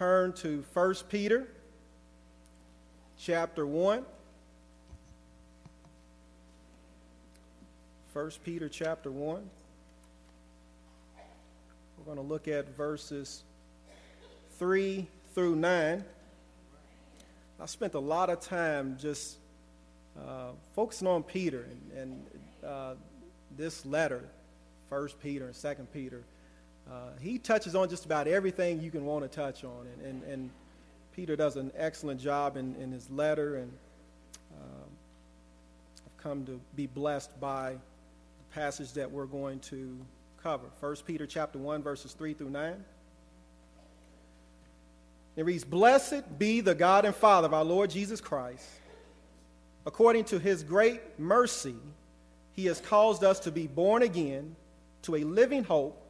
turn to 1 Peter chapter 1. 1 Peter chapter 1. We're going to look at verses 3 through 9. I spent a lot of time just uh, focusing on Peter and, and uh, this letter, 1 Peter and 2 Peter. Uh, he touches on just about everything you can want to touch on. And, and, and Peter does an excellent job in, in his letter, and uh, I've come to be blessed by the passage that we're going to cover. 1 Peter chapter 1, verses 3 through 9. It reads, Blessed be the God and Father of our Lord Jesus Christ. According to his great mercy, he has caused us to be born again to a living hope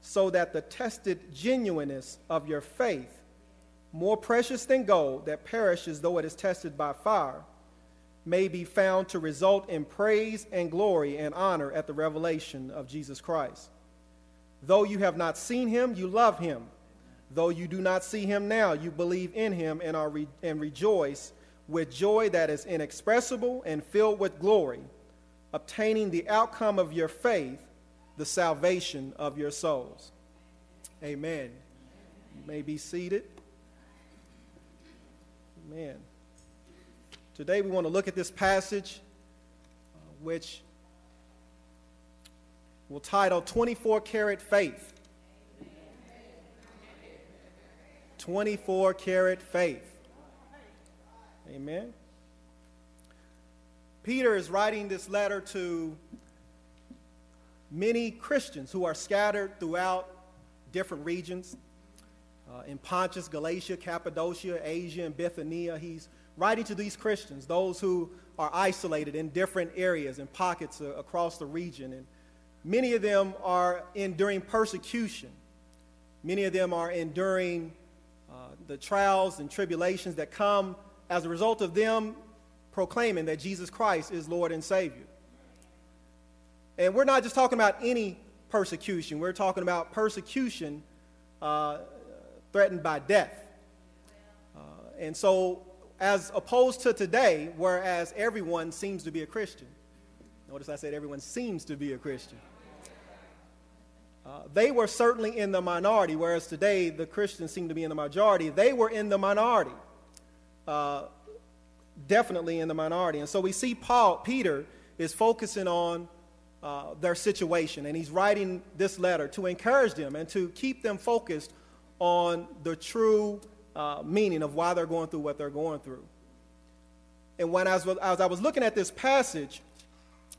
so that the tested genuineness of your faith, more precious than gold that perishes though it is tested by fire, may be found to result in praise and glory and honor at the revelation of Jesus Christ. Though you have not seen him, you love him. Though you do not see him now, you believe in him and, are re- and rejoice with joy that is inexpressible and filled with glory, obtaining the outcome of your faith, the salvation of your souls. Amen. You may be seated. Amen. Today we want to look at this passage, uh, which we'll title 24 Karat Faith. 24 karat faith. Amen. Peter is writing this letter to many Christians who are scattered throughout different regions uh, in Pontus, Galatia, Cappadocia, Asia, and Bithynia. He's writing to these Christians, those who are isolated in different areas and pockets uh, across the region. And many of them are enduring persecution. Many of them are enduring the trials and tribulations that come as a result of them proclaiming that Jesus Christ is Lord and Savior. And we're not just talking about any persecution, we're talking about persecution uh, threatened by death. Uh, and so, as opposed to today, whereas everyone seems to be a Christian, notice I said everyone seems to be a Christian. Uh, they were certainly in the minority, whereas today the Christians seem to be in the majority. They were in the minority, uh, definitely in the minority. And so we see Paul, Peter, is focusing on uh, their situation, and he's writing this letter to encourage them and to keep them focused on the true uh, meaning of why they're going through what they're going through. And when I was, as I was looking at this passage,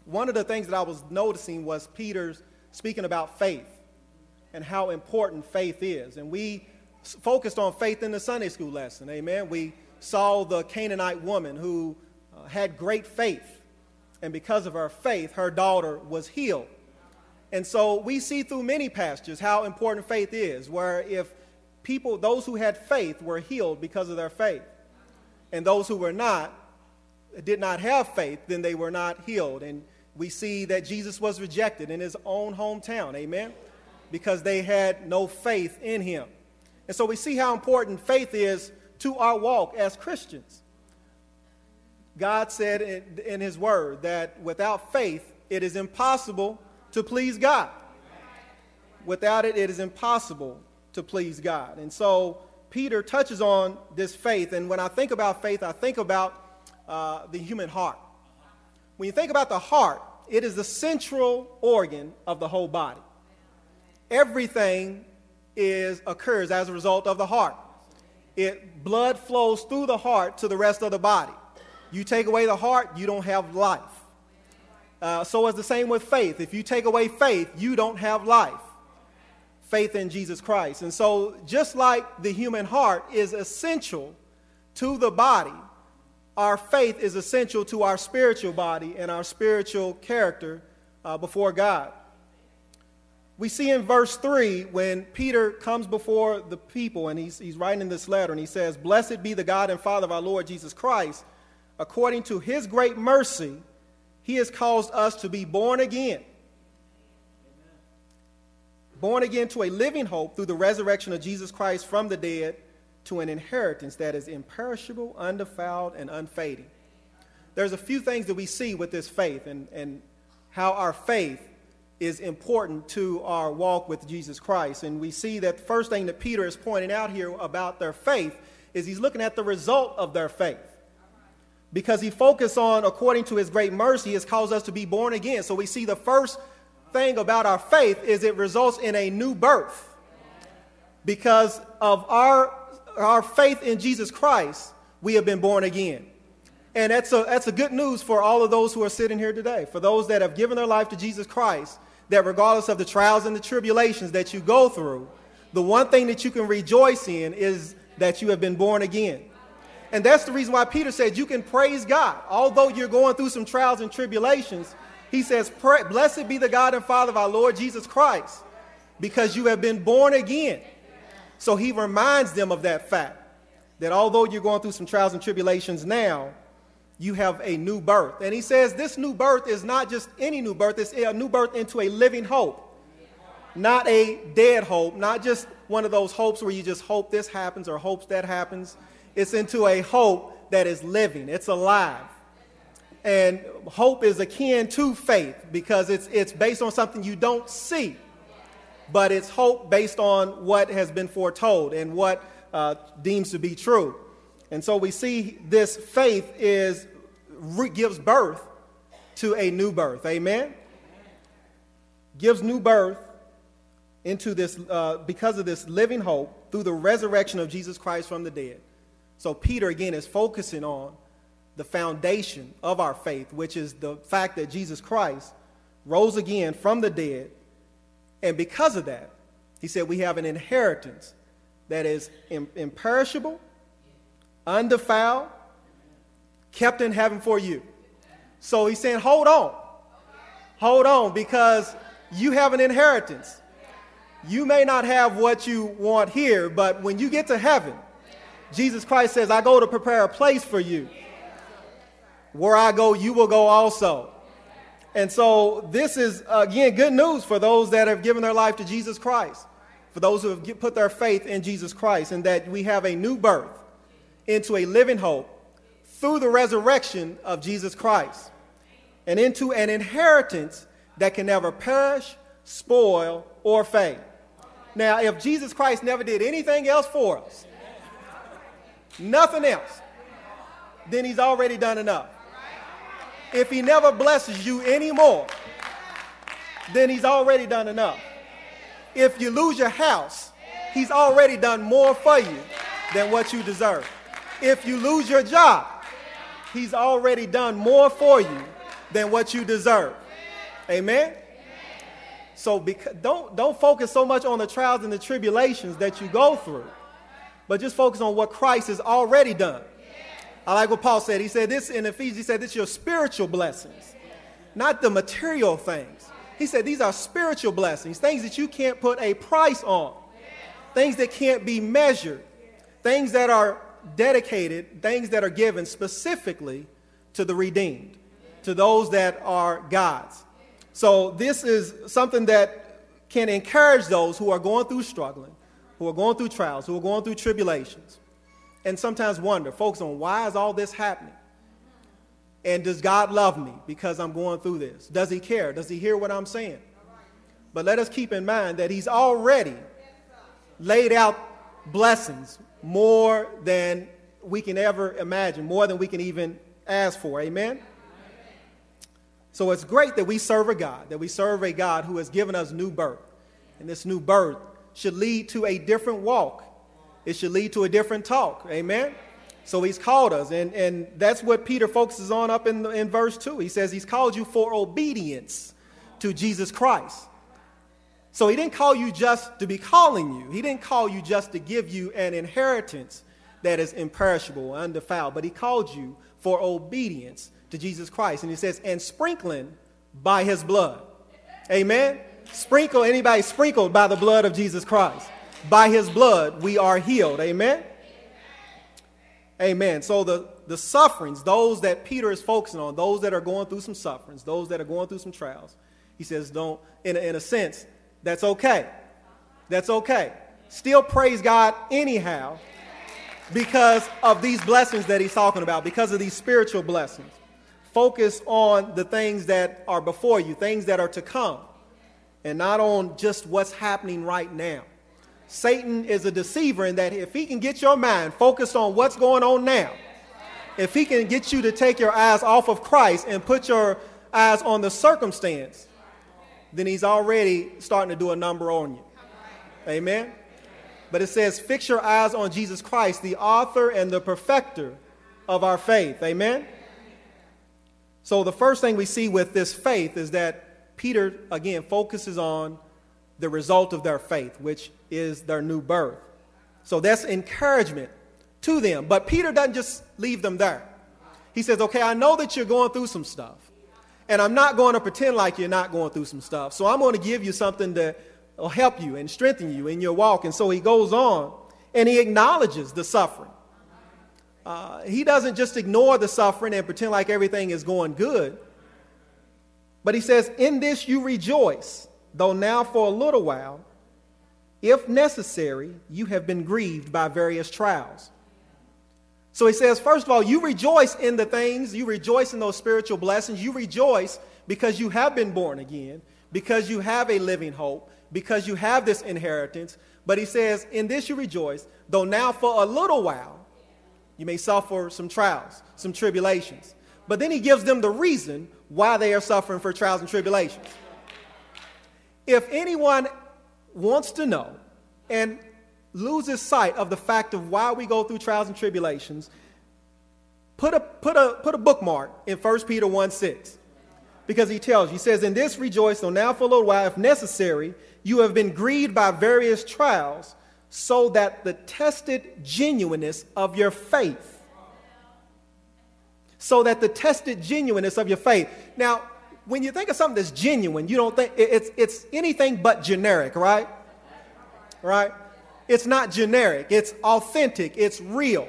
one of the things that I was noticing was Peter's speaking about faith and how important faith is. And we focused on faith in the Sunday school lesson. Amen. We saw the Canaanite woman who uh, had great faith. And because of her faith, her daughter was healed. And so we see through many passages how important faith is, where if people, those who had faith, were healed because of their faith, and those who were not, did not have faith, then they were not healed. And we see that Jesus was rejected in his own hometown. Amen because they had no faith in him. And so we see how important faith is to our walk as Christians. God said in, in, His Word that without faith, it is impossible to please God. Without it, it is impossible to please God. And so Peter touches on this faith. And when I think about faith, I think about uh, the human heart. When you think about the heart, it is the central organ of the whole body everything is occurs as a result of the heart. It blood flows through the heart to the rest of the body. You take away the heart, you don't have life. Uh, so it's the same with faith. If you take away faith, you don't have life. Faith in Jesus Christ. And so, just like the human heart is essential to the body, our faith is essential to our spiritual body and our spiritual character uh, before God. We see in verse 3 when Peter comes before the people and he's, he's writing this letter and he says, Blessed be the God and Father of our Lord Jesus Christ. According to his great mercy, he has caused us to be born again. Born again to a living hope through the resurrection of Jesus Christ from the dead to an inheritance that is imperishable, undefiled, and unfading. There's a few things that we see with this faith and, and how our faith is important to our walk with Jesus Christ. And we see that the first thing that Peter is pointing out here about their faith is he's looking at the result of their faith. Because he focused on, according to his great mercy, has caused us to be born again. So we see the first thing about our faith is it results in a new birth. Because of our our faith in Jesus Christ, we have been born again. And that's a, that's a good news for all of those who are sitting here today, for those that have given their life to Jesus Christ, that regardless of the trials and the tribulations that you go through, the one thing that you can rejoice in is that you have been born again. And that's the reason why Peter said you can praise God. Although you're going through some trials and tribulations, he says, Blessed be the God and Father of our Lord Jesus Christ, because you have been born again. So he reminds them of that fact that although you're going through some trials and tribulations now, you have a new birth. And he says this new birth is not just any new birth, it's a new birth into a living hope, not a dead hope, not just one of those hopes where you just hope this happens or hopes that happens. It's into a hope that is living, it's alive. And hope is akin to faith because it's, it's based on something you don't see but it's hope based on what has been foretold and what uh, deems to be true. And so we see this faith is gives birth to a new birth. Amen. Gives new birth into this uh, because of this living hope through the resurrection of Jesus Christ from the dead. So Peter again is focusing on the foundation of our faith, which is the fact that Jesus Christ rose again from the dead and because of that, he said we have an inheritance that is imperishable, undefiled, kept in heaven for you. So he's saying, hold on. Hold on, because you have an inheritance. You may not have what you want here, but when you get to heaven, Jesus Christ says, I go to prepare a place for you. Where I go, you will go also. And so this is, again, good news for those that have given their life to Jesus Christ, for those who have put their faith in Jesus Christ, and that we have a new birth into a living hope through the resurrection of Jesus Christ, and into an inheritance that can never perish, spoil, or fade. Now, if Jesus Christ never did anything else for us, nothing else, then he's already done enough if he never blesses you anymore, then he's already done enough. If you lose your house, he's already done more for you than what you deserve. If you lose your job, he's already done more for you than what you deserve. Amen? So don't, don't focus so much on the trials and the tribulations that you go through, but just focus on what Christ has already done. I like what Paul said. He said this in Ephesians, he said this your spiritual blessings, not the material things. He said these are spiritual blessings, things that you can't put a price on, things that can't be measured, things that are dedicated, things that are given specifically to the redeemed, to those that are God's. So this is something that can encourage those who are going through struggling, who are going through trials, who are going through tribulations and sometimes wonder, focus on why is all this happening? And does God love me because I'm going through this? Does he care? Does he hear what I'm saying? But let us keep in mind that he's already laid out blessings more than we can ever imagine, more than we can even ask for. Amen? So it's great that we serve a God, that we serve a God who has given us new birth. And this new birth should lead to a different walk it should lead to a different talk. Amen? So he's called us, and, and that's what Peter focuses on up in, in verse 2. He says he's called you for obedience to Jesus Christ. So he didn't call you just to be calling you, he didn't call you just to give you an inheritance that is imperishable, undefiled, but he called you for obedience to Jesus Christ. And he says, and sprinkling by his blood. Amen? Sprinkle, anybody sprinkled by the blood of Jesus Christ. By his blood, we are healed. Amen? Amen. So the, the sufferings, those that Peter is focusing on, those that are going through some sufferings, those that are going through some trials, he says, don't, in a, in a sense, that's okay. That's okay. Still praise God anyhow because of these blessings that he's talking about, because of these spiritual blessings. Focus on the things that are before you, things that are to come, and not on just what's happening right now. Satan is a deceiver in that if he can get your mind focused on what's going on now, if he can get you to take your eyes off of Christ and put your eyes on the circumstance, then he's already starting to do a number on you. Amen? But it says, fix your eyes on Jesus Christ, the author and the perfecter of our faith. Amen? So the first thing we see with this faith is that Peter, again, focuses on the result of their faith, which is their new birth. So that's encouragement to them. But Peter doesn't just leave them there. He says, okay, I know that you're going through some stuff. And I'm not going to pretend like you're not going through some stuff. So I'm going to give you something that will help you and strengthen you in your walk. And so he goes on and he acknowledges the suffering. Uh, he doesn't just ignore the suffering and pretend like everything is going good. But he says, In this you rejoice, though now for a little while, if necessary, you have been grieved by various trials. So he says, first of all, you rejoice in the things, you rejoice in those spiritual blessings, you rejoice because you have been born again, because you have a living hope, because you have this inheritance. But he says, In this you rejoice, though now for a little while you may suffer some trials, some tribulations. But then he gives them the reason why they are suffering for trials and tribulations. If anyone wants to know and loses sight of the fact of why we go through trials and tribulations, put a, put a, put a bookmark in 1 Peter 1 6. Because he tells you, he says, In this rejoice, though now for a little while, if necessary, you have been grieved by various trials, so that the tested genuineness of your faith, so that the tested genuineness of your faith. Now, when you think of something that's genuine, you don't think it's, it's anything but generic, right? Right? It's not generic, it's authentic, it's real.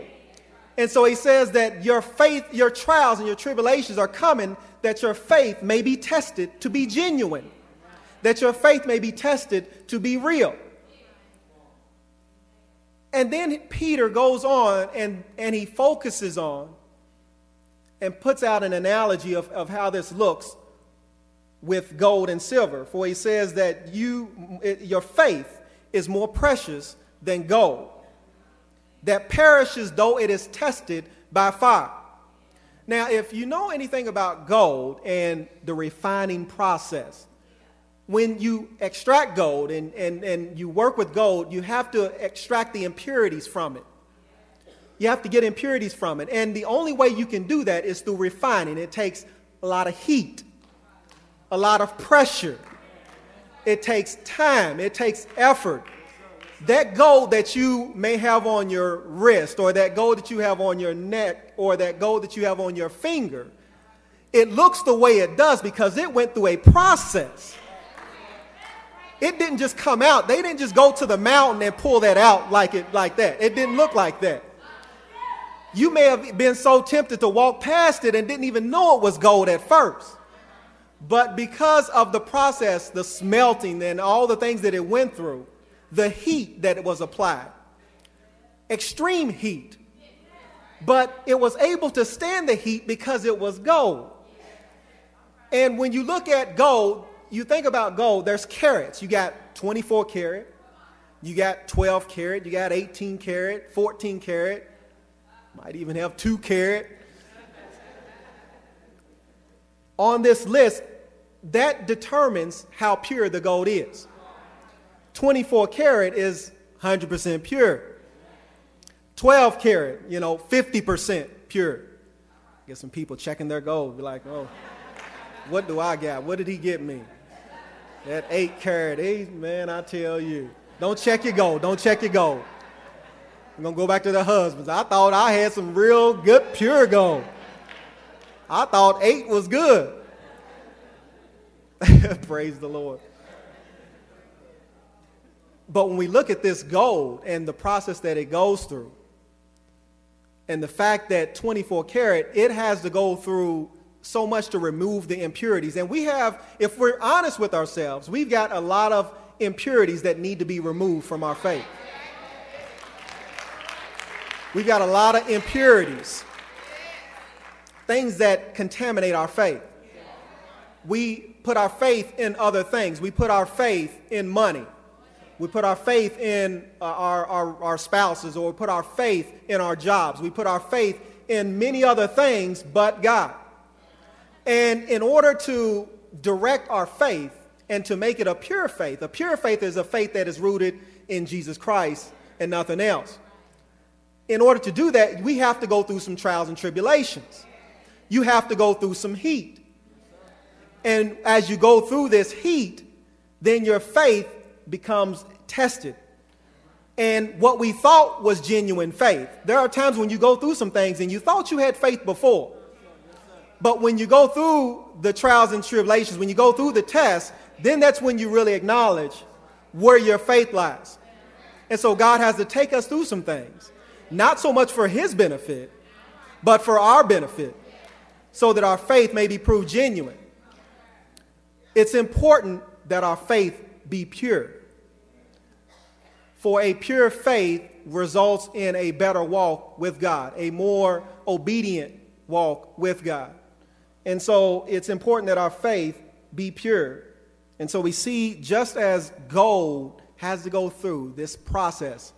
And so he says that your faith, your trials, and your tribulations are coming that your faith may be tested to be genuine that your faith may be tested to be real. And then Peter goes on and, and he focuses on and puts out an analogy of, of how this looks with gold and silver. For he says that you, your faith is more precious than gold, that perishes though it is tested by fire. Now, if you know anything about gold and the refining process, when you extract gold and, and, and you work with gold, you have to extract the impurities from it. You have to get impurities from it. And the only way you can do that is through refining. It takes a lot of heat, a lot of pressure, it takes time, it takes effort. That gold that you may have on your wrist, or that gold that you have on your neck, or that gold that you have on your finger, it looks the way it does because it went through a process it didn't just come out. They didn't just go to the mountain and pull that out like it like that. It didn't look like that. You may have been so tempted to walk past it and didn't even know it was gold at first. But because of the process, the smelting and all the things that it went through, the heat that it was applied, extreme heat, but it was able to stand the heat because it was gold. And when you look at gold, you think about gold, there's carats. You got 24 carat, you got 12 carat, you got 18 carat, 14 carat, might even have 2 carat. On this list, that determines how pure the gold is. 24 carat is 100% pure. 12 carat, you know, 50% pure. Get some people checking their gold, be like, oh, what do I got? What did he get me? That eight carat, eight, man, I tell you. Don't check your gold. Don't check your gold. I'm going to go back to the husbands. I thought I had some real good pure gold. I thought eight was good. Praise the Lord. But when we look at this gold and the process that it goes through, and the fact that 24 karat, it has to go through so much to remove the impurities. And we have, if we're honest with ourselves, we've got a lot of impurities that need to be removed from our faith. We've got a lot of impurities, things that contaminate our faith. We put our faith in other things. We put our faith in money. We put our faith in uh, our, our, our spouses, or we put our faith in our jobs. We put our faith in many other things but God. And in order to direct our faith and to make it a pure faith, a pure faith is a faith that is rooted in Jesus Christ and nothing else. In order to do that, we have to go through some trials and tribulations. You have to go through some heat. And as you go through this heat, then your faith becomes tested. And what we thought was genuine faith. There are times when you go through some things and you thought you had faith before. But when you go through the trials and tribulations, when you go through the tests, then that's when you really acknowledge where your faith lies. And so God has to take us through some things, not so much for His benefit, but for our benefit, so that our faith may be proved genuine. It's important that our faith be pure. For a pure faith results in a better walk with God, a more obedient walk with God. And so it's important that our faith be pure. And so we see just as gold has to go through this process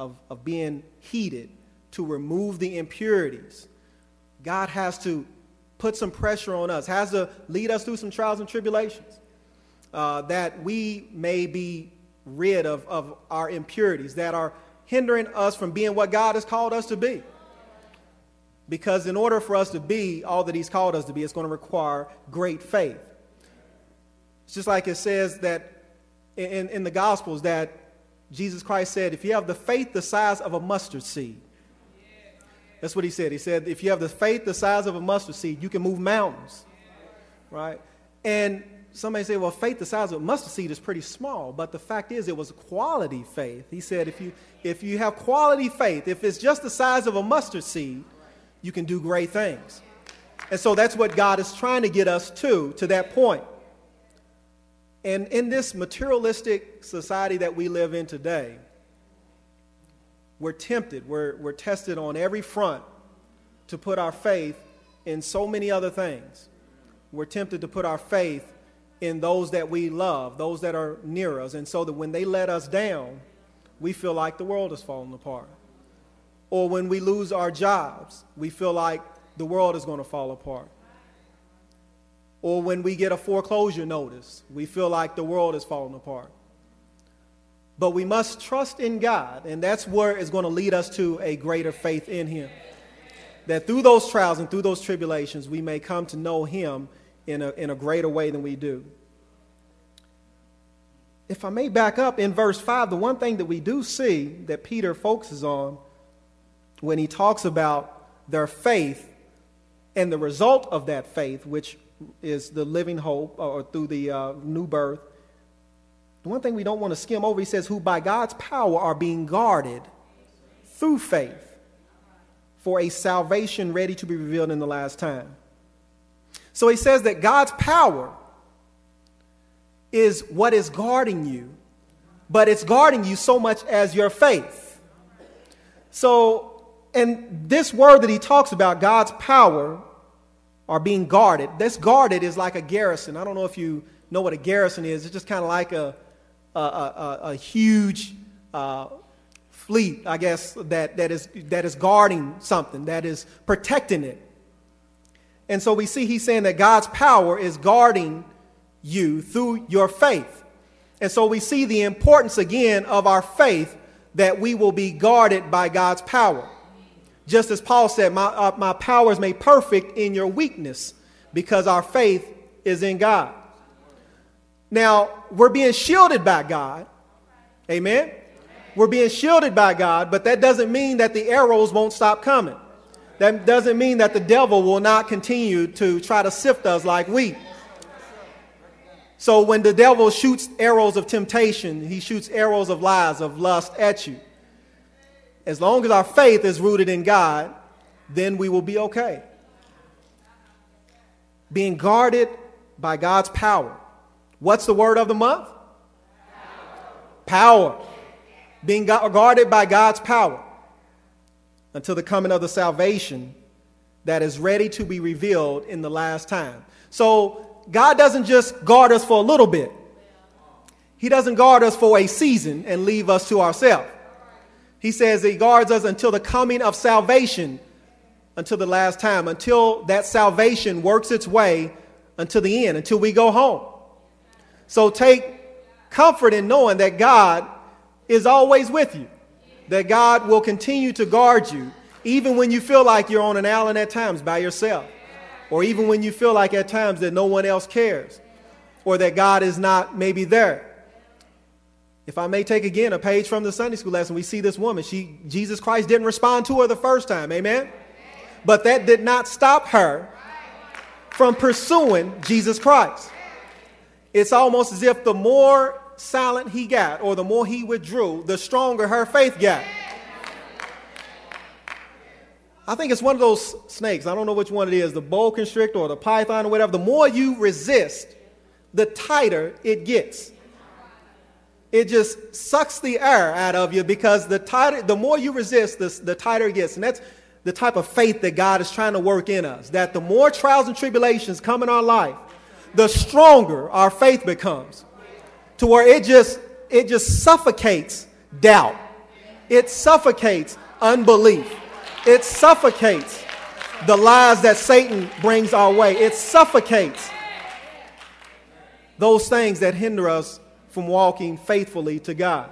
of, of being heated to remove the impurities, God has to put some pressure on us, has to lead us through some trials and tribulations uh, that we may be rid of, of our impurities that are hindering us from being what God has called us to be. Because in order for us to be all that He's called us to be, it's going to require great faith. It's just like it says that in, in the Gospels that Jesus Christ said, if you have the faith the size of a mustard seed, that's what he said. He said, if you have the faith the size of a mustard seed, you can move mountains. Right? And somebody say, well, faith the size of a mustard seed is pretty small, but the fact is it was quality faith. He said, if you, if you have quality faith, if it's just the size of a mustard seed, you can do great things. And so that's what God is trying to get us to, to that point. And in this materialistic society that we live in today, we're tempted, we're, we're tested on every front to put our faith in so many other things. We're tempted to put our faith in those that we love, those that are near us, and so that when they let us down, we feel like the world is falling apart. Or when we lose our jobs, we feel like the world is going to fall apart. Or when we get a foreclosure notice, we feel like the world is falling apart. But we must trust in God, and that's where it's going to lead us to a greater faith in Him. That through those trials and through those tribulations, we may come to know Him in a, in a greater way than we do. If I may back up in verse 5, the one thing that we do see that Peter focuses on when he talks about their faith and the result of that faith, which is the living hope or through the uh, new birth, the one thing we don't want to skim over, he says, who by God's power are being guarded through faith for a salvation ready to be revealed in the last time. So he says that God's power is what is guarding you, but it's guarding you so much as your faith. So, and this word that he talks about, God's power, are being guarded. This guarded is like a garrison. I don't know if you know what a garrison is. It's just kind of like a, a, a, a huge uh, fleet, I guess, that, that, is, that is guarding something, that is protecting it. And so we see he's saying that God's power is guarding you through your faith. And so we see the importance again of our faith that we will be guarded by God's power. Just as Paul said, my, uh, my power is made perfect in your weakness because our faith is in God. Now, we're being shielded by God. Amen? We're being shielded by God, but that doesn't mean that the arrows won't stop coming. That doesn't mean that the devil will not continue to try to sift us like wheat. So when the devil shoots arrows of temptation, he shoots arrows of lies, of lust at you. As long as our faith is rooted in God, then we will be okay. Being guarded by God's power. What's the word of the month? Power. Being guarded by God's power until the coming of the salvation that is ready to be revealed in the last time. So God doesn't just guard us for a little bit. He doesn't guard us for a season and leave us to ourselves. He says he guards us until the coming of salvation, until the last time, until that salvation works its way until the end, until we go home. So take comfort in knowing that God is always with you, that God will continue to guard you, even when you feel like you're on an island at times by yourself or even when you feel like at times that no one else cares or that God is not maybe there. If I may take again a page from the Sunday school lesson, we see this woman. She, Jesus Christ didn't respond to her the first time, amen? But that did not stop her from pursuing Jesus Christ. It's almost as if the more silent he got or the more he withdrew, the stronger her faith got. I think it's one of those snakes. I don't know which one it is, the boa constrictor or the python or whatever. The more you resist, the tighter it gets. It just sucks the air out of you because the tighter, the more you resist, the, the tighter it gets. And that's the type of faith that God is trying to work in us. That the more trials and tribulations come in our life, the stronger our faith becomes. To where it just it just suffocates doubt. It suffocates unbelief. It suffocates the lies that Satan brings our way. It suffocates those things that hinder us from walking faithfully to God.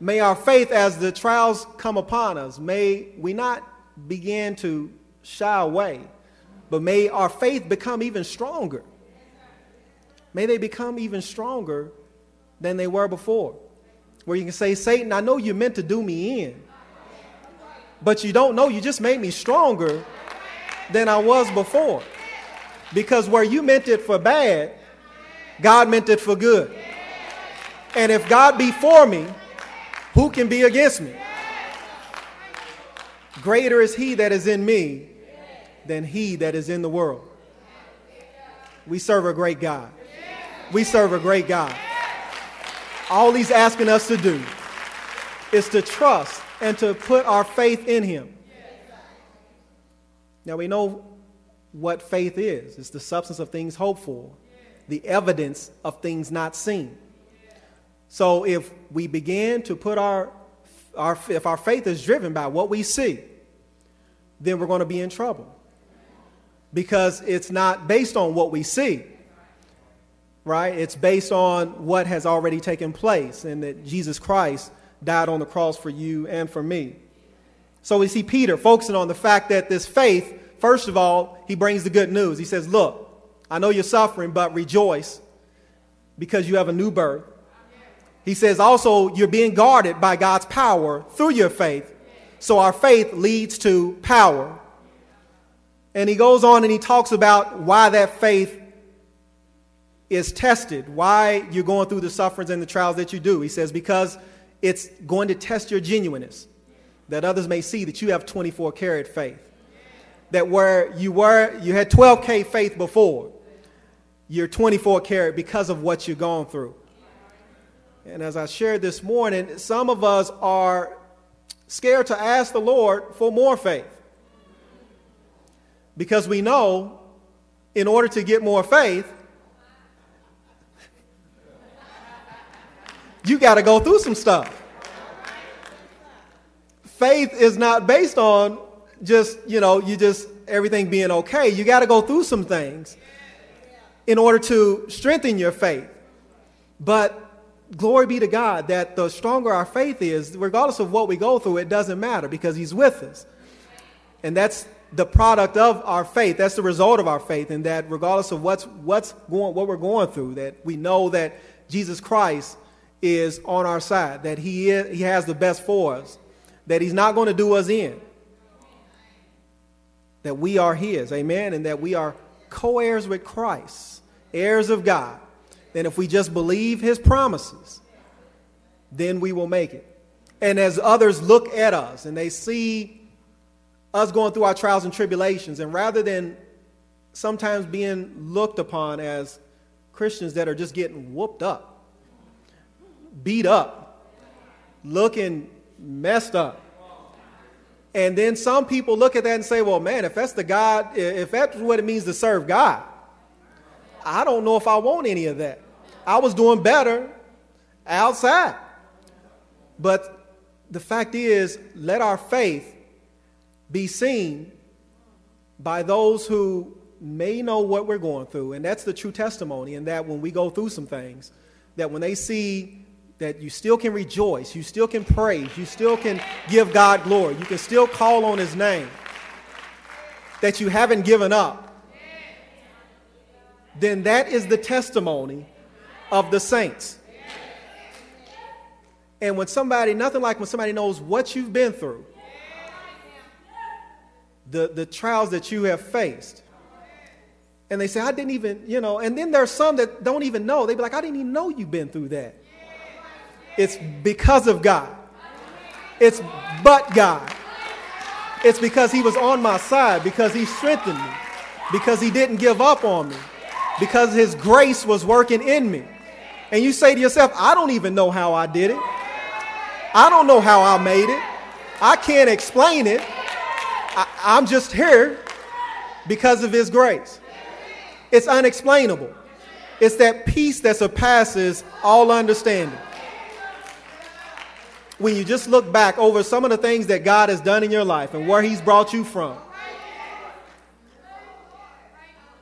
May our faith, as the trials come upon us, may we not begin to shy away, but may our faith become even stronger. May they become even stronger than they were before. Where you can say, Satan, I know you meant to do me in, but you don't know you just made me stronger than I was before. Because where you meant it for bad, God meant it for good. And if God be for me, who can be against me? Greater is he that is in me than he that is in the world. We serve a great God. We serve a great God. All he's asking us to do is to trust and to put our faith in Him. Now we know what faith is it's the substance of things hoped for, the evidence of things not seen. So if we begin to put our, our if our faith is driven by what we see, then we're going to be in trouble. Because it's not based on what we see, right? It's based on what has already taken place and that Jesus Christ died on the cross for you and for me. So we see Peter focusing on the fact that this faith, first of all, he brings the good news. He says, Look, I know you're suffering, but rejoice because you have a new birth. He says also, you're being guarded by God's power through your faith. So our faith leads to power. And he goes on and he talks about why that faith is tested, why you're going through the sufferings and the trials that you do. He says, because it's going to test your genuineness, that others may see that you have 24 karat faith. That where you were, you had 12K faith before, you're 24 karat because of what you've gone through. And as I shared this morning, some of us are scared to ask the Lord for more faith. Because we know in order to get more faith, you got to go through some stuff. Faith is not based on just, you know, you just everything being okay. You got to go through some things in order to strengthen your faith. But glory be to God that the stronger our faith is, regardless of what we go through, it doesn't matter because He's with us. And that's the product of our faith. That's the result of our faith. And that regardless of what's, what's going, what we're going through, that we know that Jesus Christ is on our side, that he, is, he has the best for us, that he's not going to do us in, that we are his, amen, and that we are co heirs with Christ, heirs of God. Then, if we just believe his promises, then we will make it. And as others look at us and they see us going through our trials and tribulations, and rather than sometimes being looked upon as Christians that are just getting whooped up, beat up, looking messed up. And then some people look at that and say, well, man, if that's the God, if that's what it means to serve God, I don't know if I want any of that. I was doing better outside. But the fact is, let our faith be seen by those who may know what we're going through. And that's the true testimony, and that when we go through some things, that when they see that you still can rejoice, you still can praise, you still can give God glory, you can still call on His name, that you haven't given up, then that is the testimony of the saints. And when somebody, nothing like when somebody knows what you've been through, the, the trials that you have faced, and they say, I didn't even, you know, and then there's some that don't even know. They'd be like, I didn't even know you've been through that. It's because of God. It's but God. It's because He was on my side, because He strengthened me, because He didn't give up on me, because His grace was working in me. And you say to yourself, I don't even know how I did it. I don't know how I made it. I can't explain it. I, am just here because of His grace. It's unexplainable. It's that peace that surpasses all understanding. When you just look back over some of the things that God has done in your life and where He's brought you from.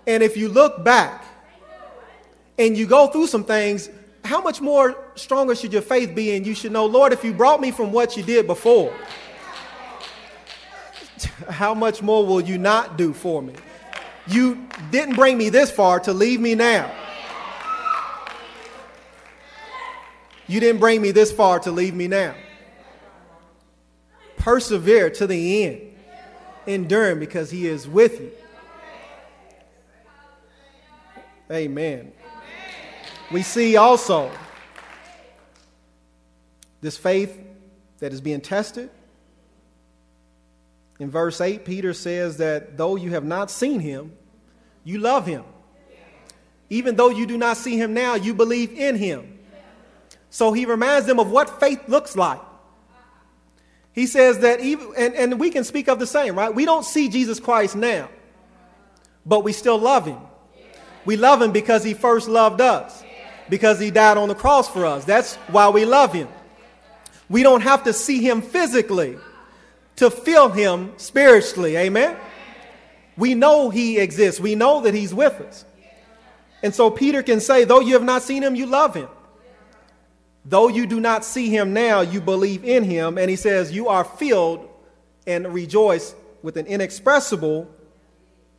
And if you look back and you go through some things, how much more stronger should your faith be? And you should know, Lord, if you brought me from what you did before, how much more will you not do for me? You didn't bring me this far to leave me now. You didn't bring me this far to leave me now. Persevere to the end, enduring because He is with you. Amen. We see also this faith that is being tested in verse 8, Peter says that though you have not seen him, you love him. Even though you do not see him now, you believe in him. So he reminds them of what faith looks like. He says that even, and, and we can speak of the same, right? We don't see Jesus Christ now, but we still love him. We love him because he first loved us, because he died on the cross for us. That's why we love him. We don't have to see him physically to feel him spiritually. Amen? We know he exists, we know that he's with us. And so Peter can say, though you have not seen him, you love him. Though you do not see him now, you believe in him. And he says, you are filled and rejoice with an inexpressible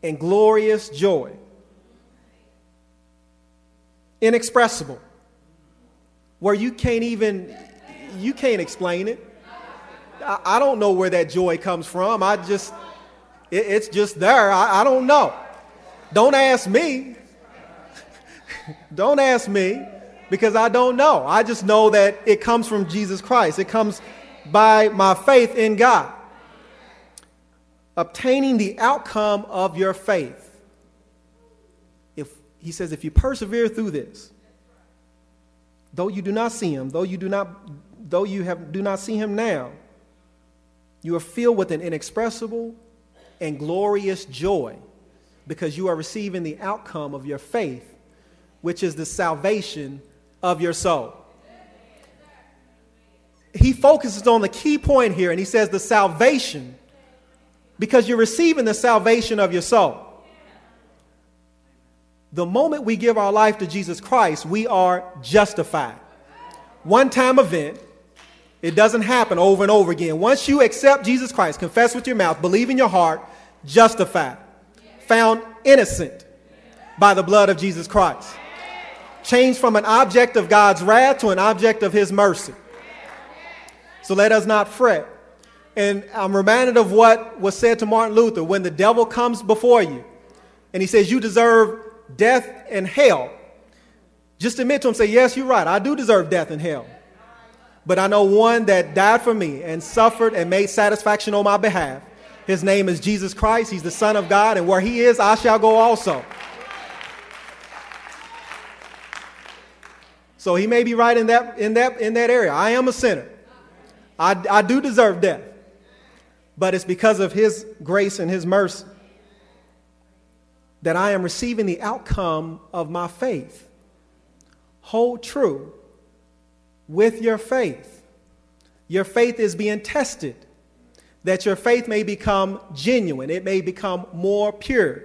and glorious joy. Inexpressible. Where you can't even, you can't explain it. I, don't know where that joy comes from. I just, it, it's just there. I, I don't know. Don't ask me. don't ask me because I don't know. I just know that it comes from Jesus Christ. It comes by my faith in God. Obtaining the outcome of your faith. If he says, if you persevere through this, though you do not see him, though you do not, though you have do not see him now, you are filled with an inexpressible and glorious joy because you are receiving the outcome of your faith, which is the salvation of your soul. He focuses on the key point here and he says the salvation because you're receiving the salvation of your soul. The moment we give our life to Jesus Christ, we are justified. One time event it doesn't happen over and over again. Once you accept Jesus Christ, confess with your mouth, believe in your heart, justified, found innocent by the blood of Jesus Christ. Changed from an object of God's wrath to an object of his mercy. So let us not fret. And I'm reminded of what was said to Martin Luther when the devil comes before you and he says, You deserve death and hell. Just admit to him, say, Yes, you're right. I do deserve death and hell. But I know one that died for me and suffered and made satisfaction on my behalf. His name is Jesus Christ. He's the Son of God. And where he is, I shall go also. So he may be right in that, in that, in that area. I am a sinner. I, I do deserve death but it's because of His grace and His mercy that I am receiving the outcome of my faith. Hold true with your faith. Your faith is being tested, that your faith may become genuine, it may become more pure.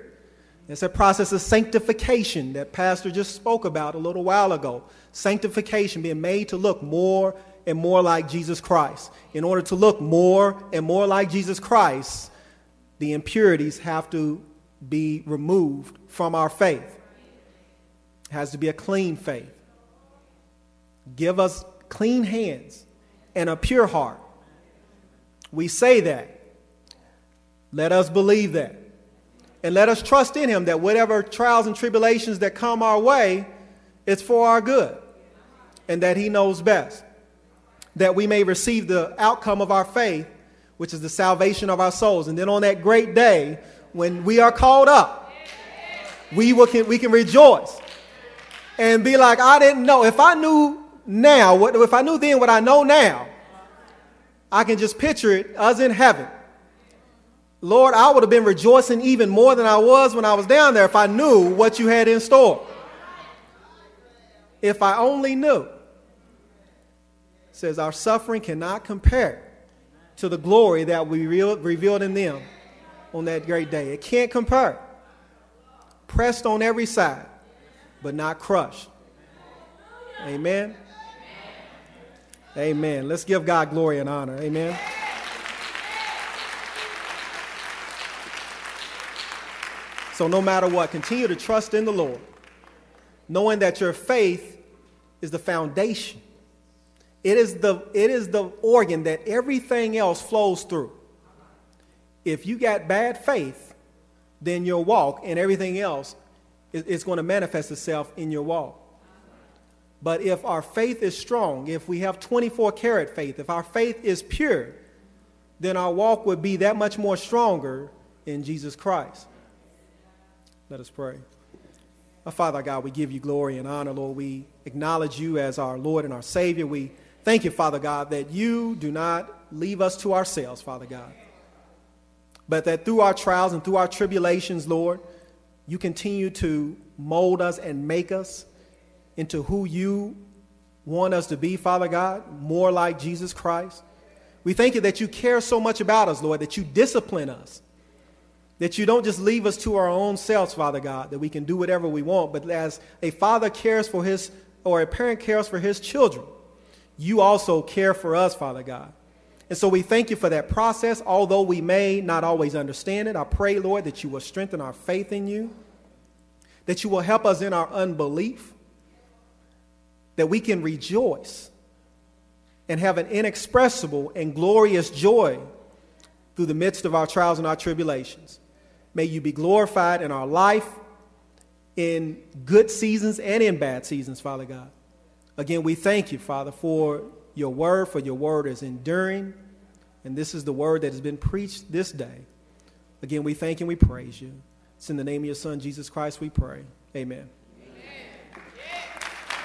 It's a process of sanctification that Pastor just spoke about a little while ago. Sanctification, being made to look more and more like Jesus Christ. In order to look more and more like Jesus Christ, the impurities have to be removed from our faith. It has to be a clean faith. Give us clean hands and a pure heart. We say that. Let us believe that. And let us trust in Him that whatever trials and tribulations that come our way, it's for our good and that He knows best that we may receive the outcome of our faith, which is the salvation of our souls. And then on that great day, when we are called up, we, will, can, we can rejoice and be like, I didn't know. If I knew now, what, if I knew then what I know now, I can just picture it, us in heaven. Lord, I would have been rejoicing even more than I was when I was down there if I knew what you had in store. If I only knew says our suffering cannot compare to the glory that we revealed in them on that great day. It can't compare. Pressed on every side, but not crushed. Amen. Amen. Let's give God glory and honor. Amen. So, no matter what, continue to trust in the Lord, knowing that your faith is the foundation it is the, it is the organ that everything else flows through. If you got bad faith, then your walk and everything else is, is going to manifest itself in your walk. But if our faith is strong, if we have 24 karat faith, if our faith is pure, then our walk would be that much more stronger in Jesus Christ. Let us pray. Our Father God, we give you glory and honor, Lord. We acknowledge you as our Lord and our Savior. We Thank you, Father God, that you do not leave us to ourselves, Father God, but that through our trials and through our tribulations, Lord, you continue to mold us and make us into who you want us to be, Father God, more like Jesus Christ. We thank you that you care so much about us, Lord, that you discipline us, that you don't just leave us to our own selves, Father God, that we can do whatever we want, but as a father cares for his, or a parent cares for his children, you also care for us, Father God. And so we thank you for that process, although we may not always understand it. I pray, Lord, that you will strengthen our faith in you, that you will help us in our unbelief, that we can rejoice and have an inexpressible and glorious joy through the midst of our trials and our tribulations. May you be glorified in our life, in good seasons and in bad seasons, Father God. Again, we thank you, Father, for your word, for your word is enduring. And this is the word that has been preached this day. Again, we thank and we praise you. It's in the name of your Son, Jesus Christ, we pray. Amen.